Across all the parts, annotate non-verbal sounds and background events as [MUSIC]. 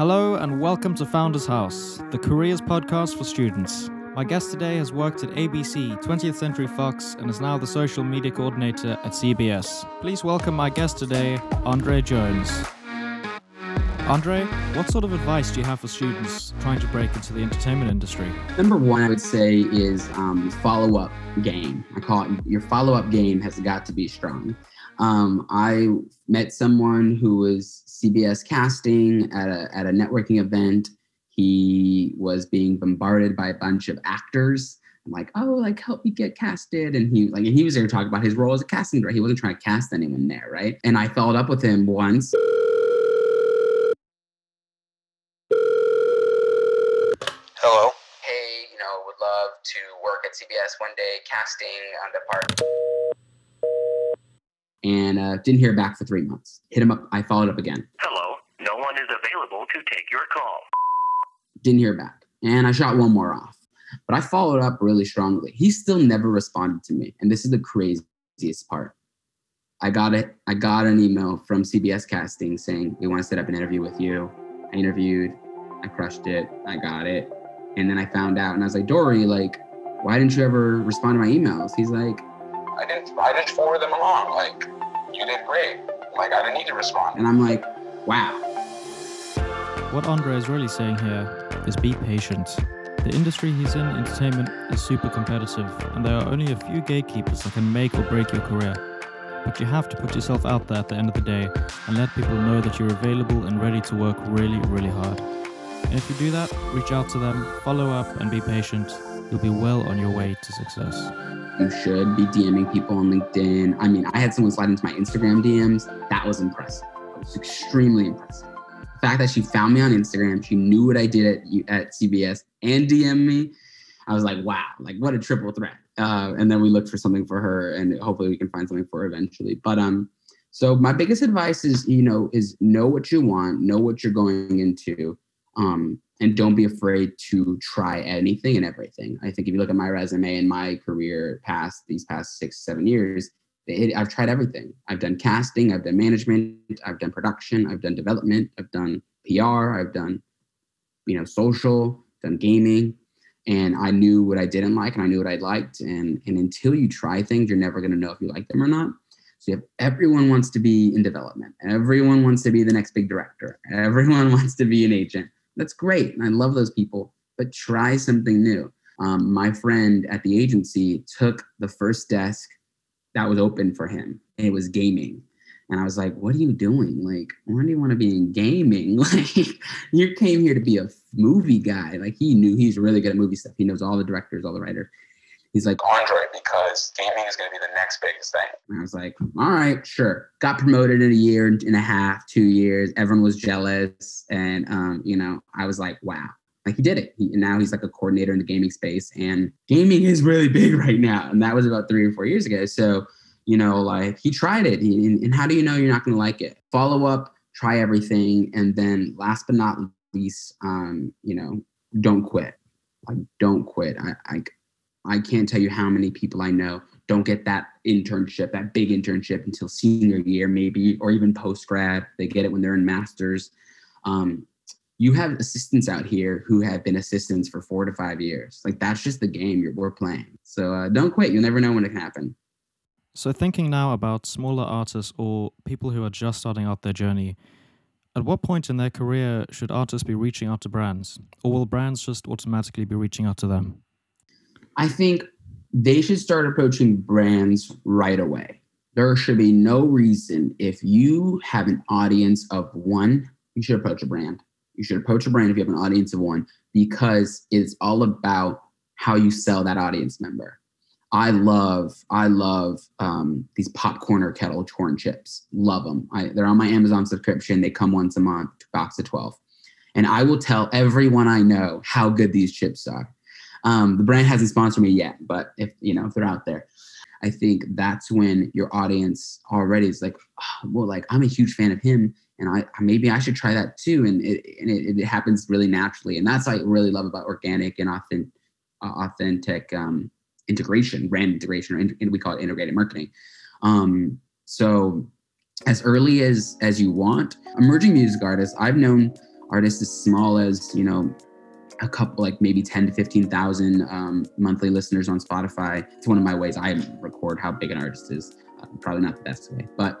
Hello and welcome to Founders House, the careers podcast for students. My guest today has worked at ABC, 20th Century Fox, and is now the social media coordinator at CBS. Please welcome my guest today, Andre Jones. Andre, what sort of advice do you have for students trying to break into the entertainment industry? Number one, I would say is um, follow up game. I call it your follow up game has got to be strong. Um, I met someone who was CBS casting at a, at a networking event. He was being bombarded by a bunch of actors. I'm like, oh, like help me get casted. And he like, and he was there to talk about his role as a casting director. He wasn't trying to cast anyone there, right? And I followed up with him once. Hello. Hey, you know, would love to work at CBS one day, casting on the part. And uh, didn't hear back for three months. Hit him up. I followed up again. Hello. No one is available to take your call. Didn't hear back. And I shot one more off. But I followed up really strongly. He still never responded to me. And this is the craziest part. I got it. I got an email from CBS Casting saying we want to set up an interview with you. I interviewed. I crushed it. I got it. And then I found out, and I was like, Dory, like, why didn't you ever respond to my emails? He's like, I didn't. I didn't forward them along. Like you did great. Like I didn't need to respond. and I'm like, wow. What Andre is really saying here is be patient. The industry he's in, entertainment, is super competitive, and there are only a few gatekeepers that can make or break your career. But you have to put yourself out there at the end of the day and let people know that you're available and ready to work really, really hard. And if you do that, reach out to them, follow up, and be patient. You'll be well on your way to success. You should be DMing people on LinkedIn. I mean, I had someone slide into my Instagram DMs. That was impressive. It was extremely impressive. The fact that she found me on Instagram, she knew what I did at, at CBS and DM me. I was like, wow, like what a triple threat. Uh, and then we looked for something for her and hopefully we can find something for her eventually. But um, so my biggest advice is, you know, is know what you want, know what you're going into. Um, and don't be afraid to try anything and everything. I think if you look at my resume and my career past these past six, seven years, it, I've tried everything. I've done casting, I've done management, I've done production, I've done development, I've done PR, I've done, you know, social, done gaming, and I knew what I didn't like and I knew what I liked. And and until you try things, you're never gonna know if you like them or not. So if everyone wants to be in development, everyone wants to be the next big director, everyone [LAUGHS] wants to be an agent that's great. And I love those people, but try something new. Um, my friend at the agency took the first desk that was open for him, and it was gaming. And I was like, what are you doing? Like, why do you want to be in gaming? [LAUGHS] Like, you came here to be a movie guy. Like, he knew he's really good at movie stuff. He knows all the directors, all the writers. He's like, Andre, because gaming is going to be the next biggest thing. and I was like, all right, sure. Got promoted in a year and a half, two years. Everyone was jealous. And, um, you know, I was like, wow, like he did it. He, and now he's like a coordinator in the gaming space. And gaming is really [LAUGHS] big right now. And that was about three or four years ago. So, you know, like he tried it. And, and how do you know you're not going to like it? Follow up, try everything. And then last but not least, um, you know, don't quit. Like, don't quit. I, I, I can't tell you how many people I know don't get that internship, that big internship until senior year, maybe, or even post grad. They get it when they're in masters. Um, you have assistants out here who have been assistants for four to five years. Like that's just the game we're playing. So uh, don't quit. You'll never know when it can happen. So, thinking now about smaller artists or people who are just starting out their journey, at what point in their career should artists be reaching out to brands? Or will brands just automatically be reaching out to them? I think they should start approaching brands right away. There should be no reason if you have an audience of one, you should approach a brand. You should approach a brand if you have an audience of one because it's all about how you sell that audience member. I love, I love um, these popcorn kettle corn chips. Love them. I, they're on my Amazon subscription. They come once a month, box of 12. And I will tell everyone I know how good these chips are. Um, the brand hasn't sponsored me yet, but if you know if they're out there, I think that's when your audience already is like, oh, well, like I'm a huge fan of him, and I maybe I should try that too, and it and it, it happens really naturally, and that's what I really love about organic and authentic, uh, authentic um, integration, brand integration, or in, we call it integrated marketing. Um, so as early as as you want, emerging music artists, I've known artists as small as you know a couple like maybe 10 to 15,000 um, monthly listeners on Spotify. It's one of my ways I record how big an artist is. Uh, probably not the best way, but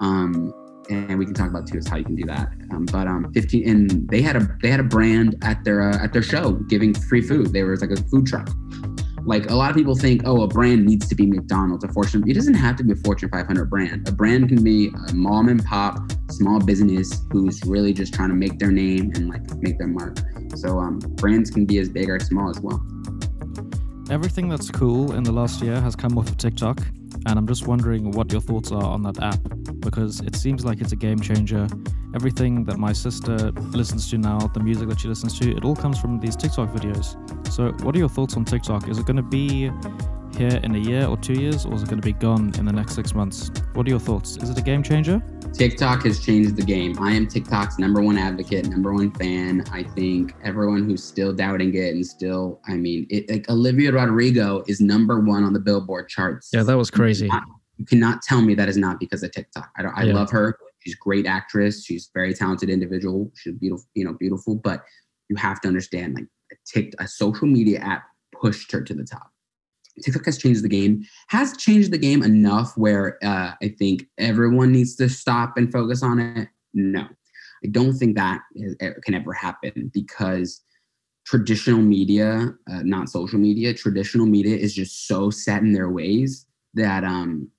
um, and we can talk about too is how you can do that. Um, but um, 15 and they had a they had a brand at their uh, at their show giving free food. There was like a food truck. Like a lot of people think, oh, a brand needs to be McDonald's, a Fortune. It doesn't have to be a Fortune 500 brand. A brand can be a mom and pop small business who's really just trying to make their name and like make their mark. So um, brands can be as big or small as well. Everything that's cool in the last year has come off of TikTok, and I'm just wondering what your thoughts are on that app because it seems like it's a game changer. Everything that my sister listens to now, the music that she listens to, it all comes from these TikTok videos. So, what are your thoughts on TikTok? Is it going to be here in a year or two years, or is it going to be gone in the next six months? What are your thoughts? Is it a game changer? TikTok has changed the game. I am TikTok's number one advocate, number one fan. I think everyone who's still doubting it and still, I mean, it, like Olivia Rodrigo is number one on the Billboard charts. Yeah, that was crazy. You cannot, you cannot tell me that is not because of TikTok. I, I Yeah. love her. She's a great actress. She's a very talented individual. She's beautiful, you know, beautiful. But you have to understand, like, a, Tik, a social media app pushed her to the top. TikTok has changed the game, has changed the game enough where uh, I think everyone needs to stop and focus on it. No, I don't think that can ever happen because traditional media, uh, not social media, traditional media is just so set in their ways that, um,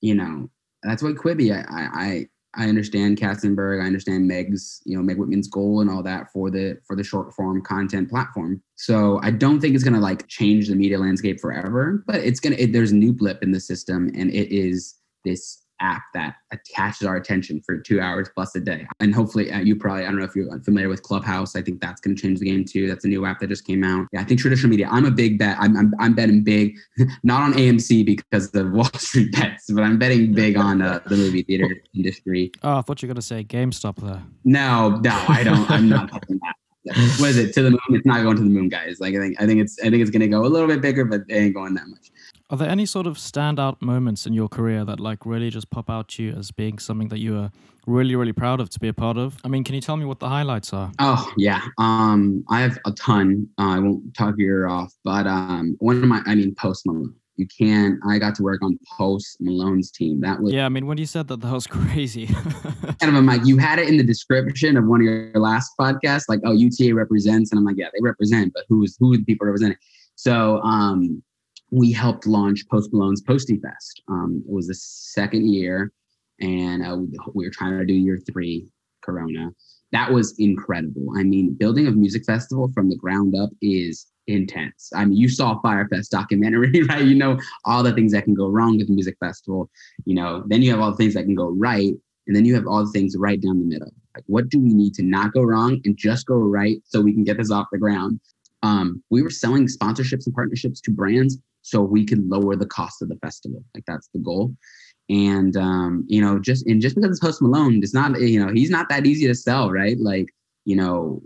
you know, that's what Quibi, I, I, I understand Katzenberg. I understand Meg's, you know, Meg Whitman's goal and all that for the for the short form content platform. So I don't think it's gonna like change the media landscape forever, but it's gonna. It, there's a new blip in the system, and it is this app that attaches our attention for two hours plus a day. And hopefully, uh, you probably I don't know if you're familiar with Clubhouse. I think that's gonna change the game too. That's a new app that just came out. Yeah, I think traditional media. I'm a big bet. I'm I'm, I'm betting big, [LAUGHS] not on AMC because of [LAUGHS] Wall Street bets, but I'm betting big on uh, the movie theater [LAUGHS] industry. Oh, I thought you were going to say GameStop there. No, no, I don't. I'm not touching that. What is it to the moon? It's not going to the moon, guys. Like I think, I think it's, I think it's gonna go a little bit bigger, but it ain't going that much. Are there any sort of standout moments in your career that like really just pop out to you as being something that you are really, really proud of to be a part of? I mean, can you tell me what the highlights are? Oh yeah, um, I have a ton. Uh, I won't talk your ear off, but um, one of my, I mean, Post Malone. You can. I got to work on Post Malone's team. That was Yeah, I mean, when you said that, that was [LAUGHS] crazy. kind of. I'm like, you had it in the description of one of your last podcasts, like, oh, UTA represents, and I'm like, yeah, they represent, but who's who are the people representing? So um, we helped launch Post Malone's Posty Fest. Um, it was the second year, and uh, we were trying to do year three, Corona. That was incredible. I mean, building a music festival from the ground up is intense. I mean, you saw Fyre Fest documentary, [LAUGHS] right? You know all the things that can go wrong with a music festival. You know, then you have all the things that can go right, and then you have all the things right down the middle. Like, what do we need to not go wrong and just go right so we can get this off the ground? Um, we were selling sponsorships and partnerships to brands so we could lower the cost of the festival. Like that's the goal. And um, you know, just and just because it's Post Malone, it's not you know he's not that easy to sell, right? Like you know,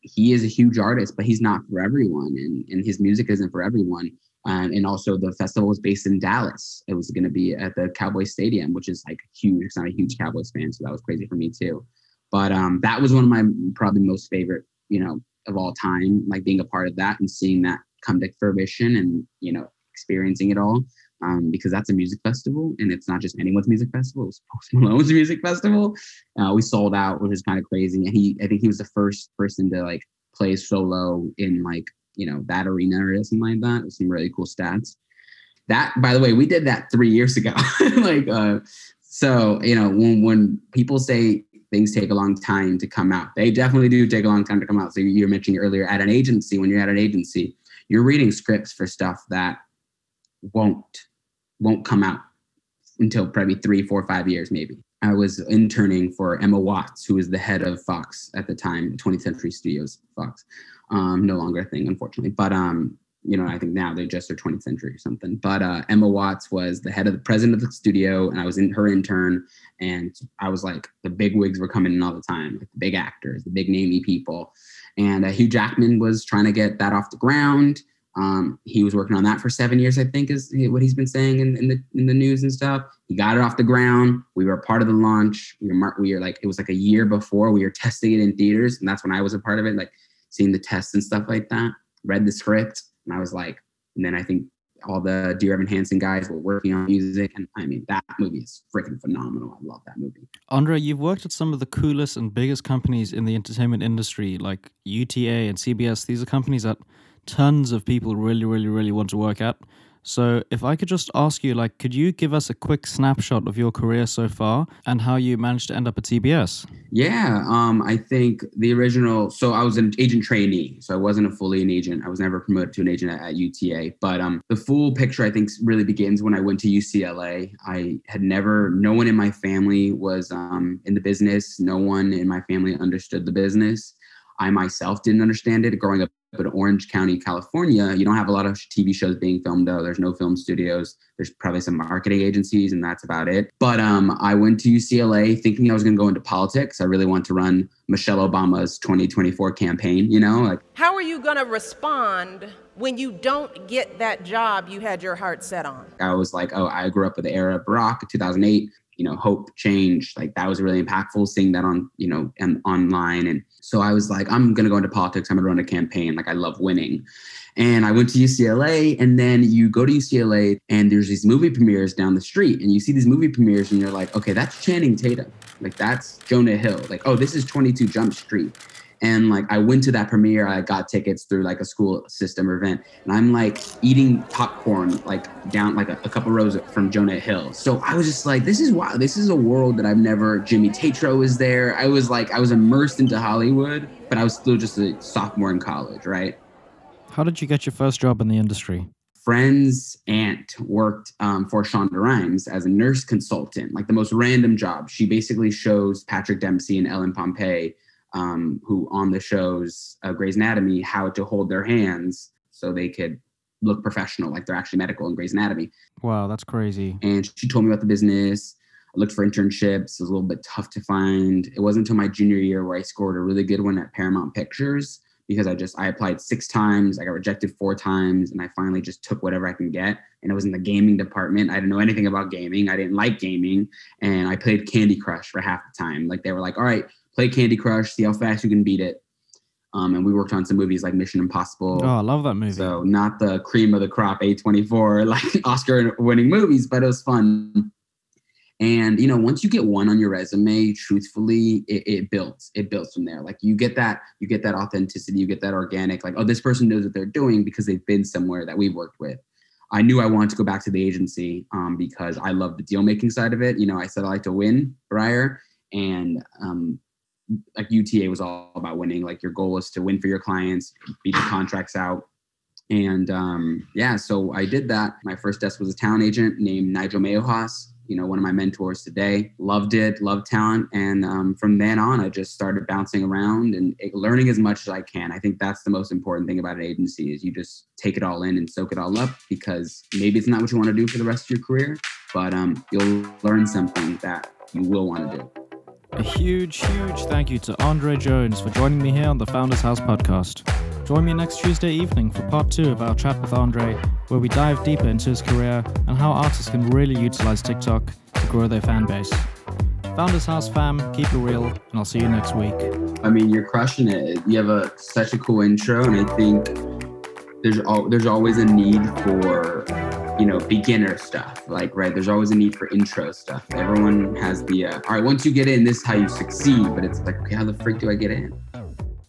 he is a huge artist, but he's not for everyone, and and his music isn't for everyone. Um, and also, the festival was based in Dallas. It was going to be at the Cowboy Stadium, which is like huge. Not a huge Cowboys fan, so that was crazy for me too. But um, that was one of my probably most favorite, you know, of all time. Like being a part of that and seeing that come to fruition, and you know, experiencing it all. Um, because that's a music festival, and it's not just anyone's music festival. It's Post Malone's [LAUGHS] music festival. Uh, we sold out, which is kind of crazy. And he, I think he was the first person to like play solo in like you know that arena or something like that. With some really cool stats. That, by the way, we did that three years ago. [LAUGHS] like, uh, so you know, when when people say things take a long time to come out, they definitely do take a long time to come out. So you were mentioning earlier at an agency. When you're at an agency, you're reading scripts for stuff that won't won't come out until probably three, four, five years, maybe. I was interning for Emma Watts, who was the head of Fox at the time, 20th Century Studios Fox. Um, no longer a thing, unfortunately. But um, you know, I think now they're just are 20th Century or something. But uh, Emma Watts was the head of the president of the studio, and I was in her intern. And I was like, the big wigs were coming in all the time, like the big actors, the big namey people. And uh, Hugh Jackman was trying to get that off the ground. Um, he was working on that for seven years, I think, is what he's been saying in, in, the in the news and stuff. He got it off the ground. We were a part of the launch. We were we were like it was like a year before we were testing it in theaters, and that's when I was a part of it, like seeing the tests and stuff like that. Read the script, and I was like, and then I think all the Dear Evan Hansen guys were working on music, and I mean that movie is freaking phenomenal. I love that movie. Andre, you've worked at some of the coolest and biggest companies in the entertainment industry, like UTA and CBS. These are companies that tons of people really, really, really want to work at. So, if I could just ask you, like, could you give us a quick snapshot of your career so far and how you managed to end up at CBS? Yeah, um, I think the original. So I was an agent trainee, so I wasn't a fully an agent. I was never promoted to an agent at, at UTA. But um, the full picture, I think, really begins when I went to UCLA. I had never, no one in my family was um, in the business. No one in my family understood the business. I myself didn't understand it growing up in Orange County, California. You don't have a lot of TV shows being filmed though. There's no film studios. There's probably some marketing agencies, and that's about it. But um, I went to UCLA thinking I was going to go into politics. I really want to run Michelle Obama's 2024 campaign. You know, like how are you going to respond when you don't get that job you had your heart set on? I was like, oh, I grew up with the era of Barack, 2008 you know hope change like that was really impactful seeing that on you know and online. And so i was like i'm going to go into politics i'm going to run a campaign like i love winning. And i went to ucla and then you go to ucla and there's these movie premieres down the street and you see these movie premieres and you're like okay that's channing tatum. Like that's jonah hill. Like oh this is 22 jump street and like I went to that premiere, I got tickets through like a school system event, and I'm like eating popcorn like down like a, a couple rows from Jonah Hill. So I was just like, this is wow, this is a world that I've never. Jimmy Tatro was there. I was like, I was immersed into Hollywood, but I was still just a sophomore in college, right? How did you get your first job in the industry? friend's aunt worked um, for Shonda Rhimes as a nurse consultant, like the most random job. She basically shows Patrick Dempsey and Ellen Pompeo um, who on the shows uh, Grey's Anatomy how to hold their hands so they could look professional, like they're actually medical in Grey's Anatomy. Wow, that's crazy. And she told me about the business. I looked for internships. It was a little bit tough to find. It wasn't until my junior year where I scored a really good one at Paramount Pictures because I just I applied six times, I got rejected four times, and I finally just took whatever I can get. And it was in the gaming department. I didn't know anything about gaming. I didn't like gaming, and I played Candy Crush for half the time. Like they were like, "All right, play Candy Crush, see how fast you can beat it. Um, and we worked on some movies like Mission Impossible. Oh, I love that movie. So not the cream of the crop A24 [LAUGHS] like Oscar winning movies, but it was fun. And you know, once you get one on your resume, truthfully, it, it builds. It builds from there. Like you get that, you get that authenticity, you get that organic. Like, oh, this person knows what they're doing because they've been somewhere that we've worked with. I knew I wanted to go back to the agency um, because I love the deal making side of it. You know, I said I like to win, Briar, and um, like UTA was all about winning. Like your goal is to win for your clients, beat the contracts out. And um, yeah, so I did that. My first desk was a talent agent named Nigel Meiojas, you know, one of my mentors today. Loved it, loved talent. And um, from then on, I just started bouncing around and learning as much as I can. I think that's the most important thing about an agency is you just take it all in and soak it all up because maybe it's not what you want to do for the rest of your career, but um, you'll learn something that you will want to do. A huge, huge thank you to Andre Jones for joining me here on the Founders House podcast. Join me next Tuesday evening for part two of our chat with Andre, where we dive deeper into his career and how artists can really utilize TikTok to grow their fan base. Founders House fam, keep it real, and I'll see you next week. I mean, you're crushing it. You have a such a cool intro, and I think there's al- there's always a need for you know beginner stuff like right there's always a need for intro stuff. Everyone has the uh, all right once you get in this is how you succeed but it's like okay how the freak do i get in